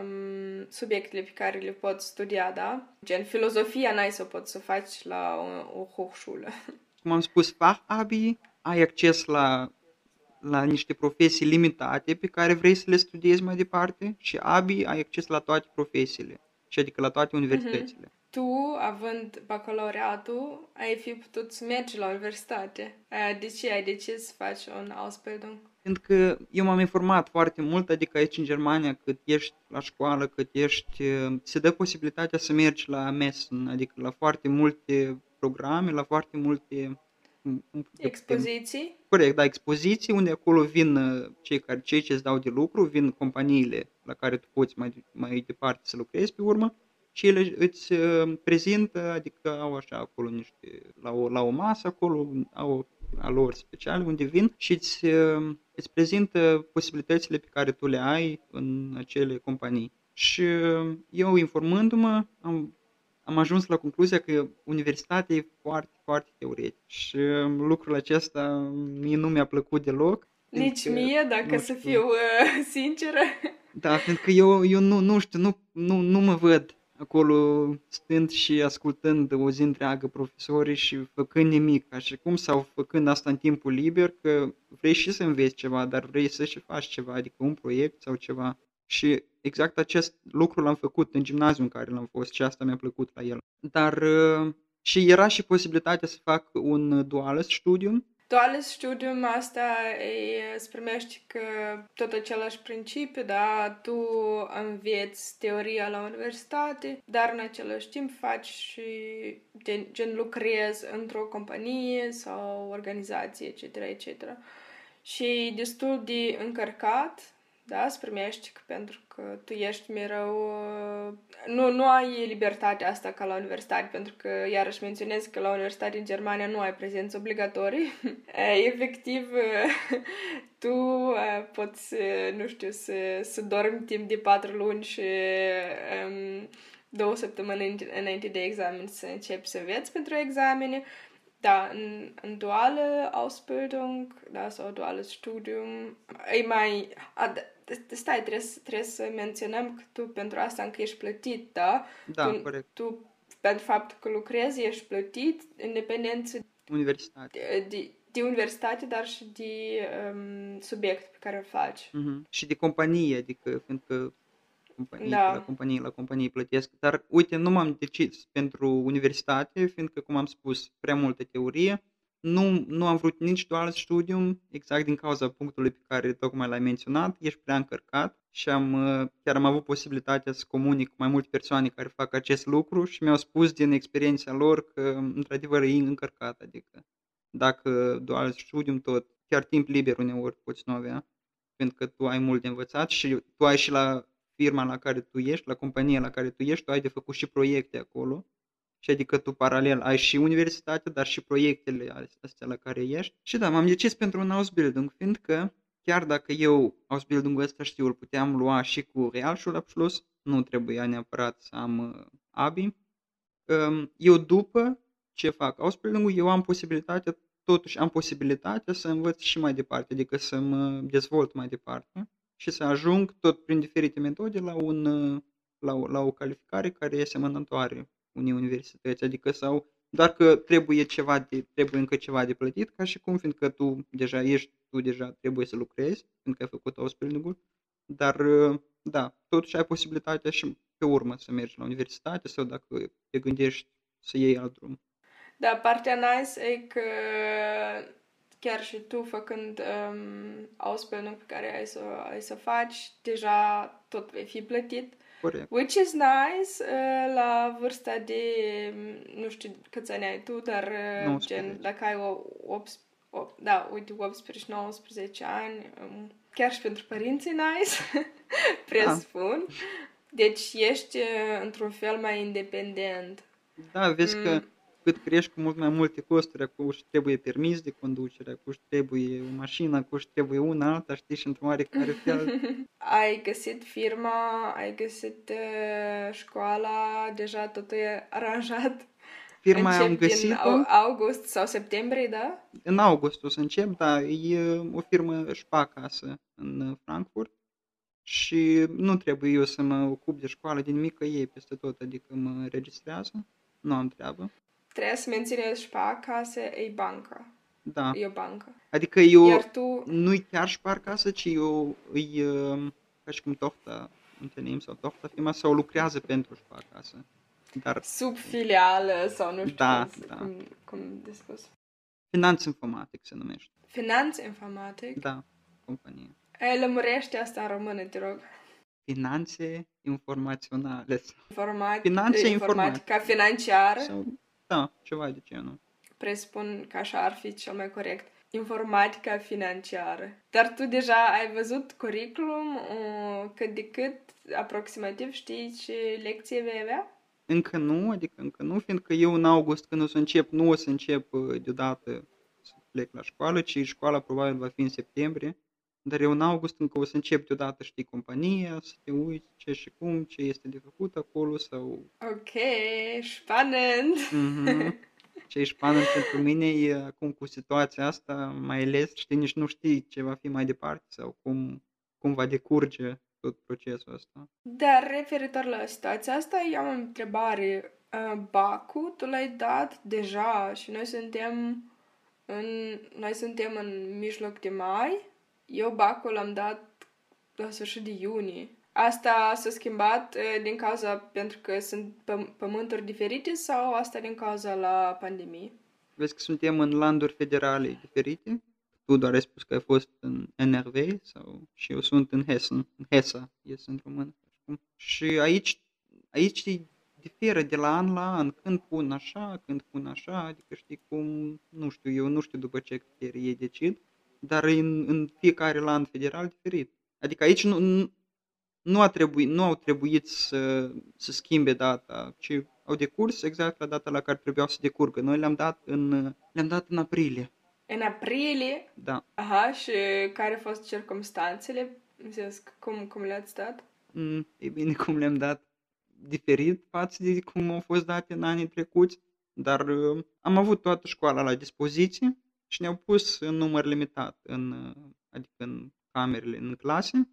um, subiectele pe care le poți studia, da? Gen filozofia n-ai să o poți să faci la o, o hochschule. Cum am spus, Fachabi, ai acces la, la niște profesii limitate pe care vrei să le studiezi mai departe și Abi ai acces la toate profesiile, și adică la toate universitățile. Mm-hmm tu, având bacalaureatul, ai fi putut să mergi la universitate. De ce ai decis să faci un Ausbildung? Pentru că eu m-am informat foarte mult, adică aici în Germania, cât ești la școală, cât ești, se dă posibilitatea să mergi la Messen, adică la foarte multe programe, la foarte multe Expoziții? Corect, da, expoziții unde acolo vin uh, cei, care, cei ce îți dau de lucru, vin companiile la care tu poți mai, mai departe să lucrezi pe urmă și ele îți uh, prezintă, adică au așa acolo niște, la o, la o masă acolo, au a lor special unde vin și îți, uh, îți prezintă posibilitățile pe care tu le ai în acele companii. Și uh, eu informându-mă am, am ajuns la concluzia că universitatea e foarte, foarte teoretic și lucrul acesta mie nu mi-a plăcut deloc. Nici mie, dacă să fiu uh, sinceră. Da, pentru că eu, eu nu, nu știu, nu, nu, nu mă văd acolo stând și ascultând o zi întreagă profesorii și făcând nimic, așa cum, sau făcând asta în timpul liber, că vrei și să înveți ceva, dar vrei să și faci ceva, adică un proiect sau ceva. Și exact acest lucru l-am făcut în gimnaziu în care l-am fost și asta mi-a plăcut la el. Dar uh, și era și posibilitatea să fac un dual studium, Duales studium asta e, îți primești că tot același principiu, da, tu înveți teoria la universitate, dar în același timp faci și gen, gen lucrezi într-o companie sau organizație, etc., etc. Și destul de încărcat, da, să primești, că pentru că tu ești mereu... uh, Nu, nu ai libertatea asta ca la universitate, pentru că, iarăși menționez că la universitate în Germania nu ai prezență obligatorii. Eh, Efectiv, eh, tu eh, poți, eh, nu știu, să, să dormi timp de patru luni și um, două săptămâni înainte- înainte de examen să începi să înveți pentru examene. Da, în, în duale Ausbildung, da, sau duales Studium, e mai... A, da, da, stai, trebuie, să- trebuie să menționăm că tu pentru asta încă ești plătit, da? Da, tu, corect. Tu, pentru faptul că lucrezi, ești plătit, independent Universitate. de, de, de universitate, dar și de um, subiect pe care îl faci. Mhm. Și de companie, adică fiindcă companii, Da. la companii, la companii plătesc. Dar uite, nu m-am decis pentru universitate, fiindcă, cum am spus, prea multă teorie. Nu, nu am vrut nici dual studium, exact din cauza punctului pe care tocmai l-ai menționat, ești prea încărcat și am, uh, chiar am avut posibilitatea să comunic cu mai multe persoane care fac acest lucru și mi-au spus din experiența lor că, într-adevăr, e încărcat, adică dacă dual studium tot, chiar timp liber uneori poți nu avea, pentru că tu ai mult de învățat și tu ai și la firma la care tu ești, la compania la care tu ești, tu ai de făcut și proiecte acolo. Și adică tu paralel ai și universitatea, dar și proiectele astea la care ești. Și da, m-am decis pentru un Ausbildung, fiindcă chiar dacă eu Ausbildung-ul ăsta știu, îl puteam lua și cu Realschulabschluss, nu trebuia neapărat să am uh, ABI. Um, Eu după ce fac Ausbildung-ul, eu am posibilitatea, totuși am posibilitatea să învăț și mai departe, adică să mă dezvolt mai departe și să ajung tot prin diferite metode la, un, uh, la, o, la o calificare care e asemănătoare unei universități, adică sau doar că trebuie ceva de, trebuie încă ceva de plătit, ca și cum fiindcă tu deja ești, tu deja trebuie să lucrezi, fiindcă ai făcut Ausbildung-ul, dar uh, da, totuși ai posibilitatea și pe urmă să mergi la universitate sau dacă te gândești să iei alt drum. Da, partea nice e că chiar și tu făcând um, Ausbildung pe care ai să, ai să faci, deja tot vei fi plătit. Corect. Which is nice uh, la vârsta de, mm, nu știu câți ani ai tu, dar uh, 19. gen, dacă ai o, 8, o, da, uite, 18-19 ani, um, chiar și pentru părinții nice, presupun. Deci ești uh, într-un fel mai independent. Da, vezi că Mm. Cât crești cu mult mai multe costuri, acum și trebuie permis de conducere, acum și trebuie o mașină, acum și trebuie una alta, știi, și într-un oarecare fel. Ai găsit firma, ai găsit uh, școala, deja totul e aranjat. Firma am Încep din găsit-o, au- august sau septembrie, da? în august o să încep, da, e o firmă Sparkasse în Frankfurt și nu trebuie eu să mă ocup de școală din mică ei peste tot, adică mă registrează, nu am treabă. Trebuie să menționez Sparkasse, e bancă. Da, E o bancă. adică eu Iar tu, nu-i chiar Sparkasse, ci eu îi, uh, ca și cum tohta întâlnim sau tohta firma sau lucrează pentru Sparkasse. Dar sub filială sau nu știu Da, cum, da. cum, cum de spus. Finanț informatic se numește. Finanț informatic. Da, companie. Ai lămurește asta în română, te rog. Finanțe informaționale Informat, Finanțe informatica financiară. sau, da, ceva de genul. presupun că așa ar fi cel mai corect. Informatica financiară. Dar tu deja ai văzut curriculum, uh, cât de cât, aproximativ știi ce lecție vei avea? Încă nu, adică încă nu, fiindcă eu în august când o să încep, nu o să încep uh, deodată să plec la școală, ci școala probabil va fi în septembrie. Dar eu în august încă o să încep deodată, știi, compania, să te uiți ce și cum, ce este de făcut acolo sau Ok, spannend! Mhm. Ce e șpană pentru mine e acum cu situația asta, mai ales, știi, nici nu știi ce va fi mai departe sau cum, cum va decurge tot procesul ăsta. Dar referitor la situația asta, eu am o întrebare. Uh, Bacu, tu l-ai dat deja și noi suntem în, noi suntem în mijloc de mai. Eu Bacul l-am dat la sfârșit de iunie. Asta s-a schimbat uh, din cauza pentru că sunt păm- pământuri diferite sau asta din cauza la pandemie? Vezi că suntem în landuri federale diferite. Tu doar ai spus că ai fost în NRV sau și eu sunt în Hessen, în Hesa, este în română. știi? Și aici, aici diferă de la an la an, când pun așa, când pun așa, adică știi cum, nu știu, eu nu știu după ce criterii ei decid, dar în, în fiecare land federal diferit. Adică aici nu, nu, nu, a trebuit, nu au trebuit să, să schimbe data, ci au decurs exact la data la care trebuiau să decurgă. Noi le-am dat în, le-am dat în aprilie. În aprilie? Da. Aha, și care au fost circumstanțele? Cum, cum le-ați dat? Mm, e bine, cum le-am dat diferit față de cum au fost date în anii trecuți, dar uh, am avut toată școala la dispoziție și ne-au pus în număr limitat, în, uh, adică în camerele, în clase.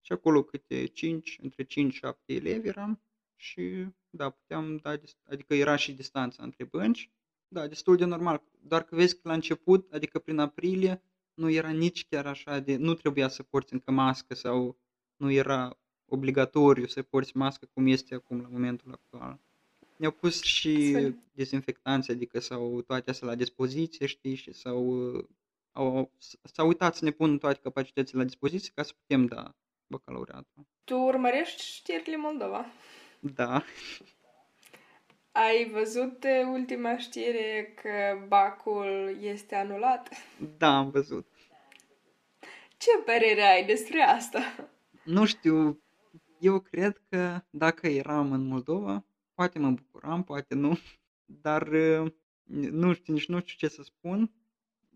Și acolo câte 5, între 5-7 elevi eram. Și da, puteam da, adică era și distanța între bănci, da, destul de normal, doar că vezi că la început, adică prin aprilie, nu era nici chiar așa de, nu trebuia să porți încă mască sau nu era obligatoriu să porți mască cum este acum la momentul actual. Ne-au pus și Sfânt. dezinfectanți, adică sau toate astea la dispoziție, știi, și sau au, s-au uitat să ne pun toate capacitățile la dispoziție ca să putem da bacalaureatul. Tu urmărești știrile Moldova? Da. Ai văzut ultima știre că bacul este anulat? Da, am văzut. Ce părere ai despre asta? Nu știu, eu cred că dacă eram în Moldova, poate mă bucuram, poate nu, dar nu știu, nici nu știu ce să spun,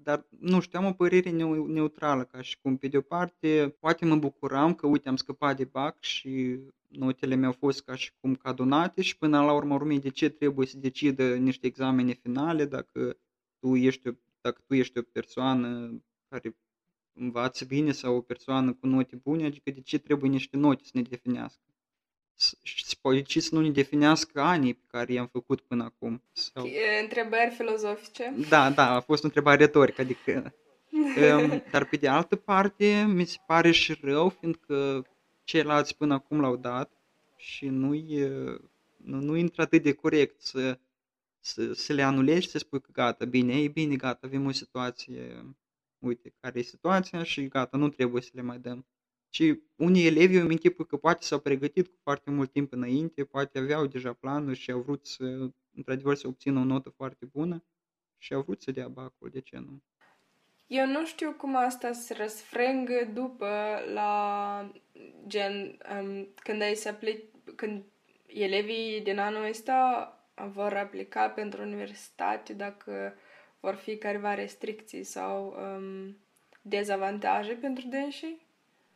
dar nu știu, am o părere neutrală ca și cum. Pe de o parte, poate mă bucuram că, uite, am scăpat de BAC și notele mi-au fost ca și cum cadonate și până la urmă urmei de ce trebuie să decidă niște examene finale dacă tu ești o, dacă tu ești o persoană care învață bine sau o persoană cu note bune, adică de ce trebuie niște note să ne definească. Și poate să nu ne definească anii pe care i-am făcut până acum. Sau... Întrebări filozofice. Da, da, a fost o întrebare retorică, adică... um, dar pe de altă parte, mi se pare și rău, fiindcă ceilalți până acum l-au dat și nu-i, nu, nu intră atât de corect să, să, să le anulezi și să spui că gata, bine, e bine, gata, avem o situație uite care e situația și gata, nu trebuie să le mai dăm. Și unii elevi eu îmi că poate s-au pregătit cu foarte mult timp înainte, poate aveau deja planuri și au vrut să, într-adevăr, să obțină o notă foarte bună și au vrut să dea bacul, de ce nu? Eu nu știu cum asta se răsfrângă după la gen um, când ai să aplici, când elevii din anul ăsta vor aplica pentru universitate dacă vor fi careva restricții sau um, dezavantaje pentru dânsii?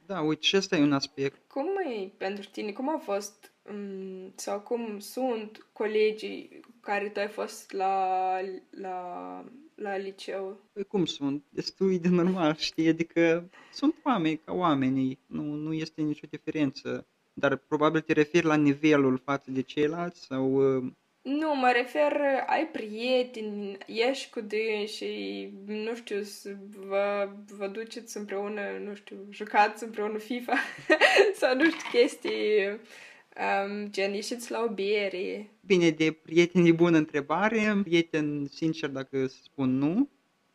Da, uite, și ăsta e un aspect. Cum e pentru tine? Cum a fost um, sau cum sunt colegii care tu ai fost la, la, la liceu? Păi cum sunt? Destul de normal, știi? Adică sunt oameni ca oamenii, nu, nu este nicio diferență. Dar probabil te referi la nivelul față de ceilalți sau uh, nu, mă refer, ai prieteni, ești cu și nu știu, vă, vă duceți împreună, nu știu, jucați împreună FIFA sau nu știu, chestii, um, gen, ieșiți la o bere. Bine, de prieteni bună întrebare, prieten, sincer, dacă să spun nu,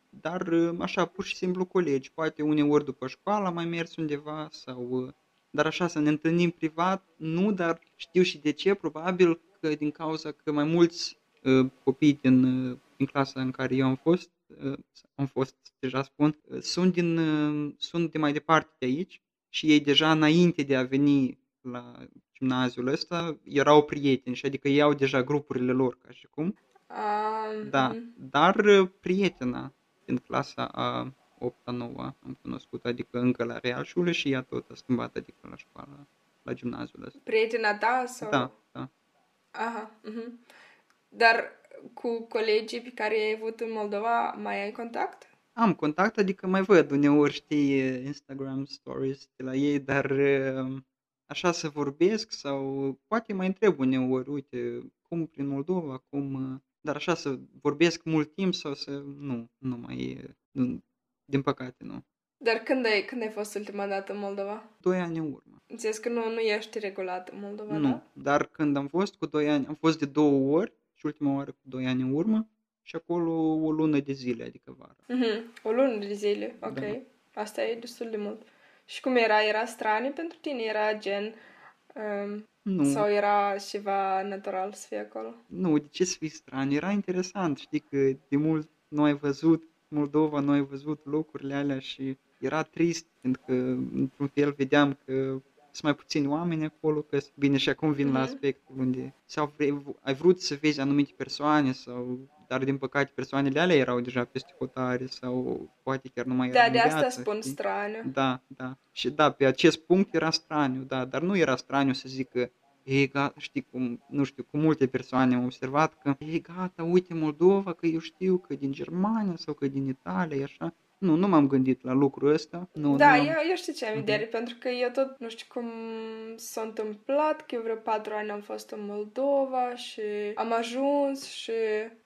dar așa, pur și simplu colegi, poate uneori după școală mai mers undeva sau... Dar așa, să ne întâlnim privat, nu, dar știu și de ce, probabil că din cauza că mai mulți uh, copii din, uh, din clasa în care eu am fost, uh, am fost, deja spun, uh, sunt, din, uh, sunt de mai departe de aici și ei deja înainte de a veni la gimnaziul ăsta erau prieteni și adică ei au deja grupurile lor ca și cum. Um, da, dar uh, prietena din clasa a 8-a, 9 am cunoscut, adică încă la real șule și ea tot a schimbat, adică la școală, la gimnaziul ăsta. Prietena ta sau? Da, da. Aha, uh-huh. Dar cu colegii pe care ai avut în Moldova mai ai contact? Am contact, adică mai văd uneori, știi, Instagram stories de la ei, dar um, așa să vorbesc sau poate mai întreb uneori, uite, cum prin Moldova, cum... Uh, dar așa să vorbesc mult timp sau să... Nu, nu mai... Nu, din păcate, nu. Dar când ai, când ai fost ultima dată în Moldova? Doi ani în urmă. Înțeles că nu, nu ești regulat în Moldova, Nu, da? dar când am fost cu doi ani, am fost de două ori și ultima oară cu doi ani în urmă și acolo o lună de zile, adică vara. Mm-hmm. O lună de zile, ok. Da. Asta e destul de mult. Și cum era? Era strane pentru tine? Era gen... Um, nu. Sau era ceva natural să fie acolo? Nu, de ce să fii straniu? Era interesant, știi că de mult nu ai văzut Moldova, nu ai văzut locurile alea și era trist, pentru că, într-un fel, vedeam că sunt mai puțini oameni acolo, că bine și acum vin mm-hmm. la mhm. aspectul unde sau vrei, ai vrut să vezi anumite persoane sau dar din păcate persoanele alea erau deja peste hotare sau poate chiar nu mai Da, erau de asta viață, spun știi? straniu. Da, da. Și da, pe acest punct era straniu, da, dar nu era straniu să zic că e gata, știi cum, nu știu, cu multe persoane am observat că e gata, uite Moldova, că eu știu că din Germania sau că din Italia, e așa. Nu, nu m-am gândit la lucrul ăsta. Nu, Da, nu am... eu, eu știu ce am Mhm. idee, pentru că eu tot nu știu cum s-a întâmplat, că eu vreo patru ani am fost în Moldova și am ajuns și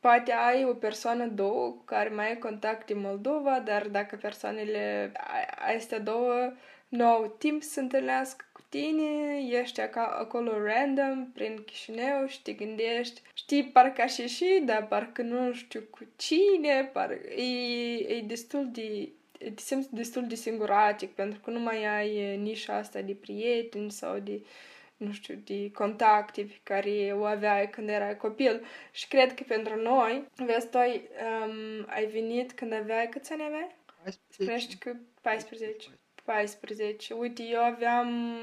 poate ai o persoană, două, cu care mai ai contact în Moldova, dar dacă persoanele a- astea două nu au timp să se întâlnească cu tine, ești aca- acolo random, prin Chișinău și te gândești, știi, parcă aș ieși, dar parcă nu știu cu cine, parcă e, e destul de te simți destul de singuratic pentru că nu mai ai e, nișa asta de prieteni sau de nu știu, de contacte pe care o aveai când erai copil. Și cred că pentru noi, vezi, tu ai, um, ai venit când aveai, câți ani aveai? 14. Spunești că 14. 14. Uite, eu aveam,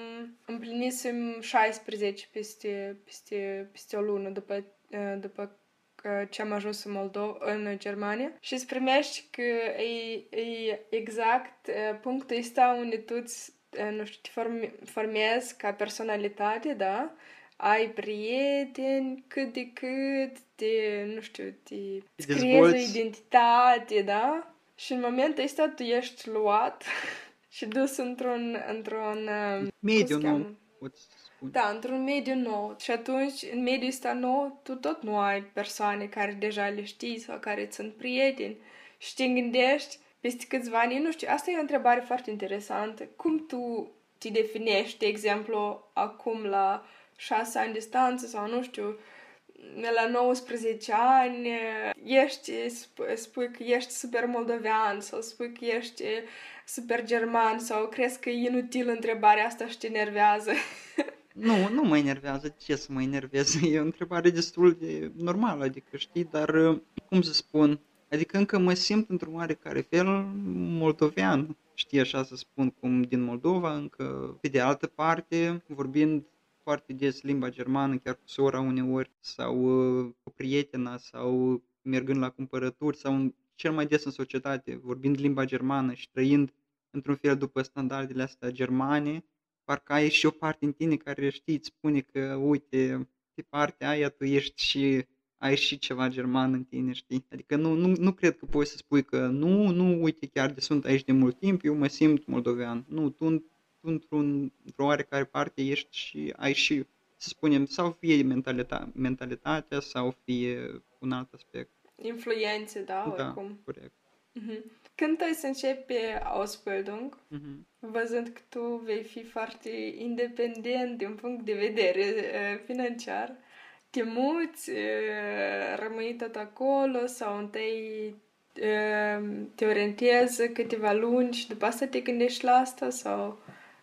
împlinisem 16 peste, peste, peste o lună după, uh, după că ce am ajuns în Moldova, în Germania și îți primești că e, e exact uh, punctul ăsta unde tu îți, uh, nu știu, te forme, formezi ca personalitate, da? Ai prieteni cât de cât, de, nu știu, te îți creezi o dezvolți. identitate, da? Și în momentul ăsta tu ești luat și dus într-un, într-un, uh, Mediu, cum se nu cheamă? poți spune. Da, într-un mediu nou. Și atunci, în mediul ăsta nou, tu tot nu ai persoane care deja le știi sau care îți sunt prieteni. Și te gândești peste câțiva ani, nu știu, asta e o întrebare foarte interesantă. Cum tu te definești, de exemplu, acum la șase ani distanță sau nu știu, la 19 ani, ești, sp- spui că ești super moldovean sau spui că ești super german sau crezi că e inutil întrebarea asta și te enervează. Nu, nu mă enervează. Ce să mă enerveze? E o întrebare destul de normală, adică știi, dar cum să spun, adică încă mă simt într-un oarecare fel moldovean, știi așa să spun, cum din Moldova, încă pe de altă parte, vorbind foarte des limba germană, chiar cu sora uneori, sau uh, cu prietena, sau mergând la cumpărături, sau în, cel mai des în societate, vorbind limba germană și trăind într-un fel după standardele astea germane, parcă ai și o parte în tine care știi, îți spune că, uite, pe partea aia tu ești și ai și ceva german în tine, știi? Adică nu, nu, nu cred că poți să spui că nu, nu, uite, chiar de sunt aici de mult timp, eu mă simt moldovean. Nu, tu, tu într-un, într-o oarecare parte ești și ai și, să spunem, sau fie mentalita- mentalitatea sau fie un alt aspect. Influențe, da, Da, oricum. corect. Mhm. Când tu ai să începi Ausbildung, Mhm. văzând că tu vei fi foarte independent din punct de vedere eh, financiar, te muți, eh, rămâi tot acolo sau întâi eh, te orientezi câteva luni și după asta te gândești la asta sau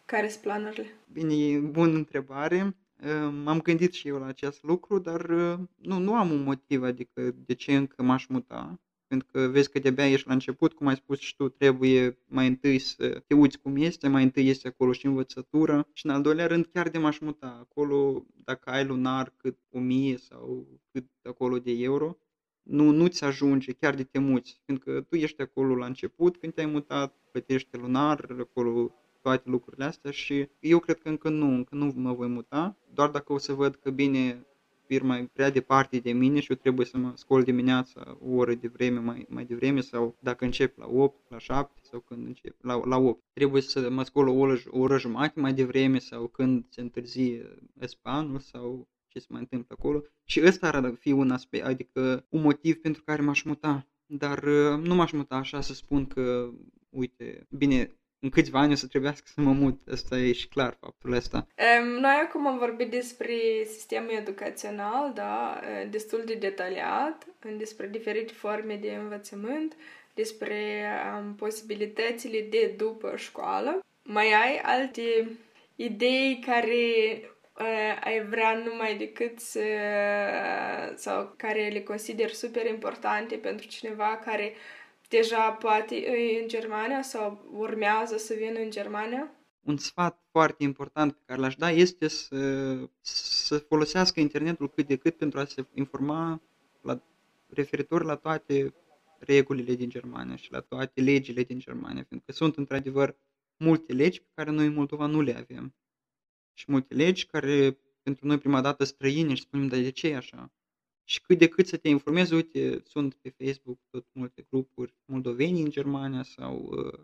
care sunt planurile? Bine, e bună întrebare. Uh, M-am gândit și eu la acest lucru, dar uh, nu, nu am un motiv, adică de ce încă m-aș muta. Pentru că vezi că de-abia ești la început, cum ai spus și tu, trebuie mai întâi să te uiți cum este, mai întâi este acolo și învățătură și în al doilea rând chiar de m-aș muta acolo, dacă ai lunar cât 1000 sau cât acolo de euro, nu, nu-ți ajunge chiar de te muți, pentru că tu ești acolo la început, când te-ai mutat, plătești lunar, acolo toate lucrurile astea și eu cred că încă nu, încă nu mă voi muta, doar dacă o să văd că bine firma e prea departe de mine și eu trebuie să mă scol dimineața o oră de vreme mai, mai devreme sau dacă încep la 8, la 7 sau când încep la, la 8. Trebuie să mă scol o oră, o oră jumate mai devreme sau când se întârzie spanul sau ce se mai întâmplă acolo. Și ăsta ar fi un aspect, adică un motiv pentru care m-aș muta. Dar uh, nu m-aș muta așa să spun că, uite, bine, în câțiva ani o să trebuiască să mă mut. Asta e și clar faptul ăsta. Em, Noi acum am vorbit despre sistemul educațional, da, eh, destul de detaliat, despre diferite forme de învățământ, despre um, posibilitățile de după școală. Mai ai alte idei care uh, ai vrea numai decât să, sau care le consider super importante pentru cineva care deja poate e în Germania sau urmează să vină în Germania? Un sfat foarte important pe care l-aș da este să, să folosească internetul cât de cât pentru a se informa la, referitor la toate regulile din Germania și la toate legile din Germania, pentru că sunt într-adevăr multe legi pe care noi în Moldova nu le avem. Și multe legi care pentru noi prima dată străine și spunem, dar de ce e așa? Și cât de cât să te informezi, uite, sunt pe Facebook tot multe grupuri moldoveni în Germania sau... Uh,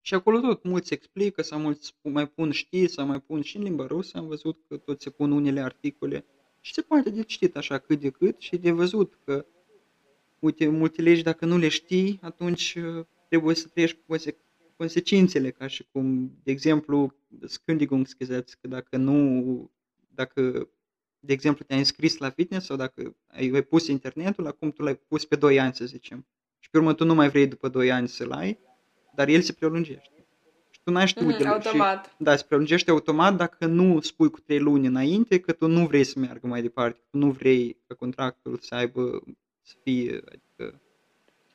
și acolo tot mulți explică sau mulți mai pun știri sau mai pun și în limba rusă, am văzut că tot se pun unele articole. Și se poate de citit așa cât de cât și de văzut că, uite, multe legi dacă nu le știi, atunci uh, trebuie să trăiești cu consecințele, ca și cum, de exemplu, Kündigungsgesetz, că dacă nu, dacă, de exemplu, te-ai înscris la fitness sau dacă ai, pus internetul, acum tu l-ai pus pe 2 ani, să zicem, și pe urmă tu nu mai vrei după 2 ani să-l ai, dar el se prelungește. Și tu n-ai știut mm, automat. Și, da, se prelungește automat dacă nu spui cu 3 luni înainte că tu nu vrei să meargă mai departe, că nu vrei ca contractul să aibă, să fie, adică...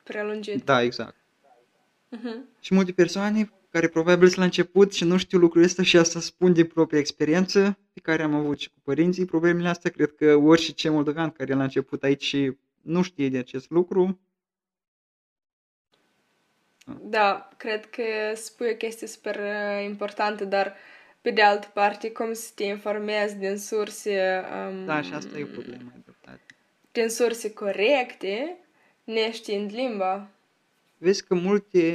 Prelungit. Da, exact. Uh-huh. Și multe persoane care probabil sunt la început și nu știu lucrul ăsta și asta spun din propria experiență pe care am avut și cu părinții, problemele astea cred că orice moldovean care e la început aici și nu știe de acest lucru. Da, cred că spui o chestie super uh, importantă, dar pe de altă parte, cum să te informezi din surse... Um, da, și asta e o problemă, Din surse corecte, neștiind limba? Vezi că multe,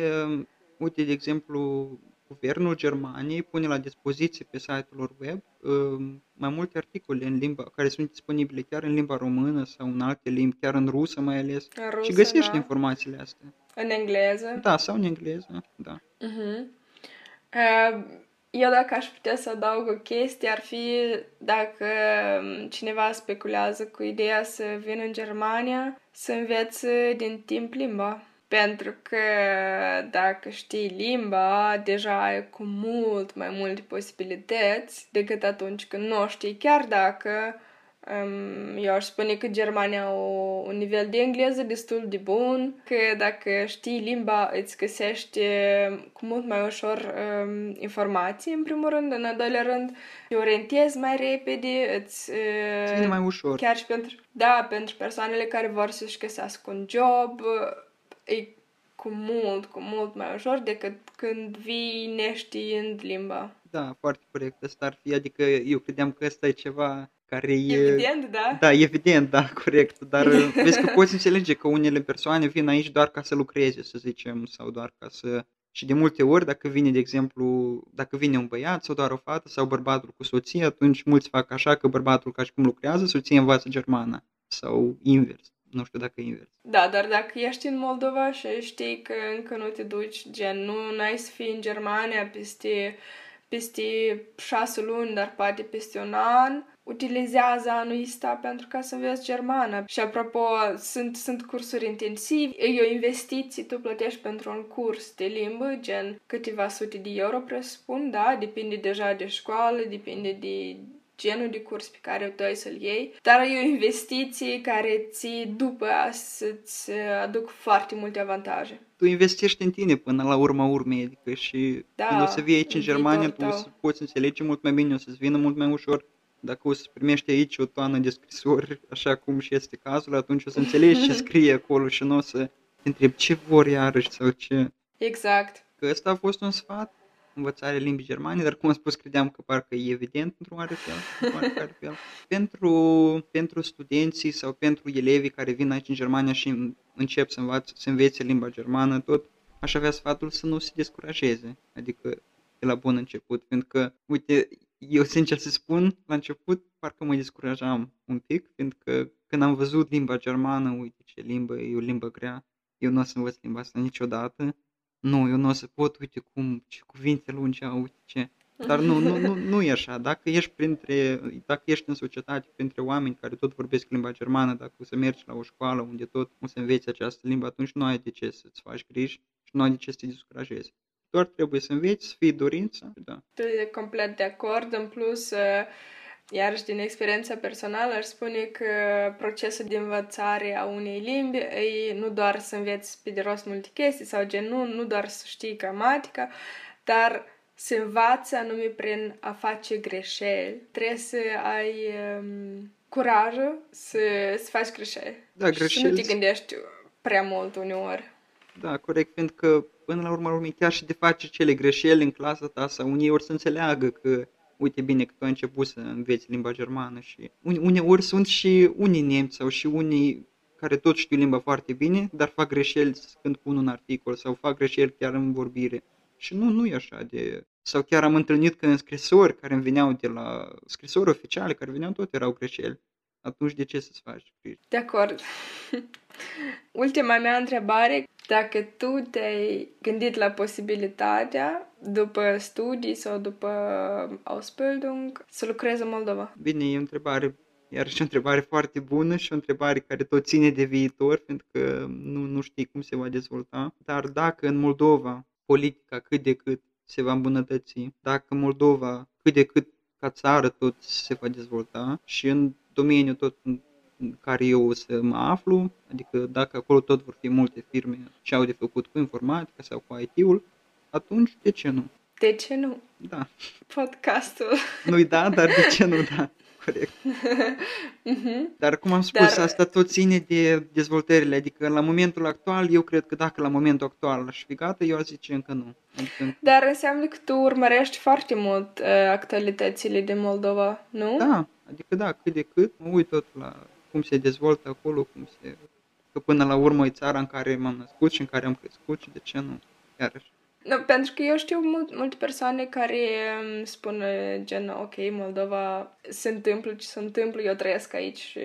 uite, de exemplu, guvernul Germaniei pune la dispoziție pe site-ul lor web um, mai multe articole în limba, care sunt disponibile chiar în limba română sau în alte limbi, chiar în rusă mai ales. În rusă, și găsești da. informațiile astea. În engleză? Da, sau în engleză, da. Uh-huh. Uh, eu dacă aș putea să adaug o chestie, ar fi dacă um, cineva speculează cu ideea să vină în Germania, să învețe din timp limba pentru că dacă știi limba, deja ai cu mult mai multe posibilități decât atunci când nu o știi, chiar dacă um, eu aș spune că Germania au un nivel de engleză destul de bun, că dacă știi limba îți găsești cu mult mai ușor um, informații, în primul rând, în al doilea rând, te orientezi mai repede, îți... Uh, mai ușor. Chiar și pentru, da, pentru persoanele care vor să-și găsească un job, e cu mult, cu mult mai ușor decât când vii neștiind limba. Da, foarte corect. Asta ar fi, adică eu credeam că ăsta e ceva care e... Evident, da? Da, evident, da, corect. Dar vezi că poți înțelege că unele persoane vin aici doar ca să lucreze, să zicem, sau doar ca să... Și de multe ori, dacă vine, de exemplu, dacă vine un băiat sau doar o fată sau bărbatul cu soție, atunci mulți fac așa că bărbatul ca și cum lucrează, soția învață germană sau invers. Nu știu dacă e invers. Da, dar dacă ești în Moldova și știi că încă nu te duci, gen, nu ai să fii în Germania peste, peste șase luni, dar poate peste un an, utilizează anul ăsta pentru ca să înveți germană. Și apropo, sunt, sunt cursuri intensive, e o investiție, tu plătești pentru un curs de limbă, gen câteva sute de euro, presupun, da, depinde deja de școală, depinde de genul de curs pe care tu ai să-l iei, dar e o investiție care ți după să-ți aduc foarte multe avantaje. Tu investești în tine până la urma urmei, adică și da, când o să vii aici în Germania, tu o să poți înțelege mult mai bine, o să-ți vină mult mai ușor. Dacă o să primești aici o toană de scrisori, așa cum și este cazul, atunci o să înțelegi ce scrie acolo și nu o să te întrebi ce vor iarăși sau ce. Exact. Că ăsta a fost un sfat învățarea limbii germane, dar cum am spus, credeam că parcă e evident într-un oarecare fel. Pentru, pentru studenții sau pentru elevii care vin aici în Germania și încep să, învaț, să învețe limba germană, tot aș avea sfatul să nu se descurajeze, adică de la bun început, pentru că, uite, eu sincer să spun, la început parcă mă descurajam un pic, pentru că când am văzut limba germană, uite ce limbă, e o limbă grea, eu nu o să învăț limba asta niciodată, nu, eu nu o să pot, uite cum, ce cuvinte lungi au, uite ce. Dar nu, nu, nu, nu e așa. Dacă ești, printre, dacă ești în societate, printre oameni care tot vorbesc limba germană, dacă o să mergi la o școală unde tot o să înveți această limbă, atunci nu ai de ce să-ți faci griji și nu ai de ce să te descurajezi. Doar trebuie să înveți, să fii dorință, da. Tu e complet de acord, în plus uh, Iarăși din experiența personală aș spune că procesul de învățare a unei limbi e nu doar să înveți pe de rost multe chestii sau gen nu, nu doar să știi gramatica, dar se învață anume prin a face greșeli. Trebuie să ai um, curajul să, să faci greșeli. Da, greșeli. Și nu te gândești prea mult uneori. Da, corect, pentru că până la urmă urmei chiar și de face cele greșeli în clasa ta sau uneori să înțeleagă că uite bine că tu ai început să înveți limba germană și uneori sunt și unii nemți sau și unii care tot știu limba foarte bine, dar fac greșeli când pun un articol sau fac greșeli chiar în vorbire. Și nu, nu e așa de... Sau chiar am întâlnit că în scrisori care îmi veneau de la scrisori oficiale, care veneau tot erau greșeli. Atunci de ce să-ți faci griji? De acord. Ultima mea întrebare, dacă tu te-ai gândit la posibilitatea, după studii sau după Ausbildung, să lucrezi în Moldova? Bine, e o întrebare iar și o întrebare foarte bună și o întrebare care tot ține de viitor, pentru că nu, nu știi cum se va dezvolta. Dar dacă în Moldova politica cât de cât se va îmbunătăți, dacă Moldova cât de cât ca țară tot se va dezvolta și în domeniul tot în care eu o să mă aflu, adică dacă acolo tot vor fi multe firme și au de făcut cu informatica sau cu IT-ul, atunci de ce nu? De ce nu? Da. Podcastul. Nu-i da, dar de ce nu da? corect. uh-huh. Dar cum am spus, Dar... asta tot ține de dezvoltările, adică la momentul actual, eu cred că dacă la momentul actual aș fi gata, eu aș zice încă nu. Adică... Dar înseamnă că tu urmărești foarte mult uh, actualitățile din Moldova, nu? Da, adică da, cât de cât, mă uit tot la cum se dezvoltă acolo, cum se... Că până la urmă e țara în care m-am născut și în care am crescut și de ce nu, iarăși. No, pentru că eu știu mult, multe persoane care um, spun gen, ok, Moldova se întâmplă ce se întâmplă, eu trăiesc aici și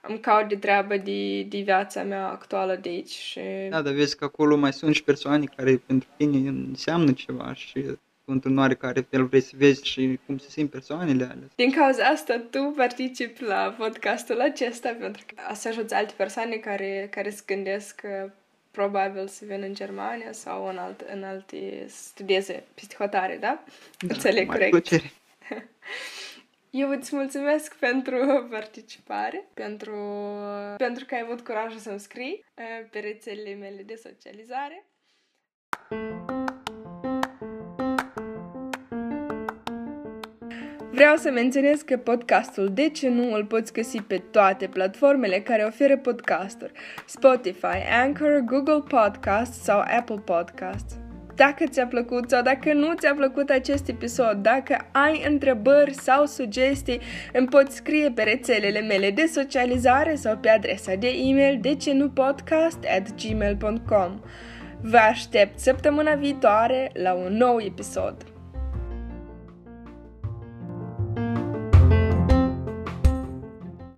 îmi caut de treabă de, de viața mea actuală de aici. Și... Da, dar vezi că acolo mai sunt și persoane care pentru tine înseamnă ceva și într-un oarecare fel vrei să vezi și cum se simt persoanele alea. Din cauza asta, tu participi la podcastul acesta pentru că să ajuți alte persoane care, care se gândesc probabil să vină în Germania sau în, alt, în alte studieze psihotare, da? da Înțeleg corect. Plăcere. Eu îți mulțumesc pentru participare, pentru, pentru că ai avut curajul să-mi scrii eh, pe rețelele mele de socializare. Vreau să menționez că podcastul De ce nu îl poți găsi pe toate platformele care oferă podcasturi, Spotify, Anchor, Google Podcast sau Apple Podcast. Dacă ți-a plăcut sau dacă nu ți-a plăcut acest episod, dacă ai întrebări sau sugestii, îmi poți scrie pe rețelele mele de socializare sau pe adresa de e-mail decenupodcast at gmail.com. Vă aștept săptămâna viitoare la un nou episod.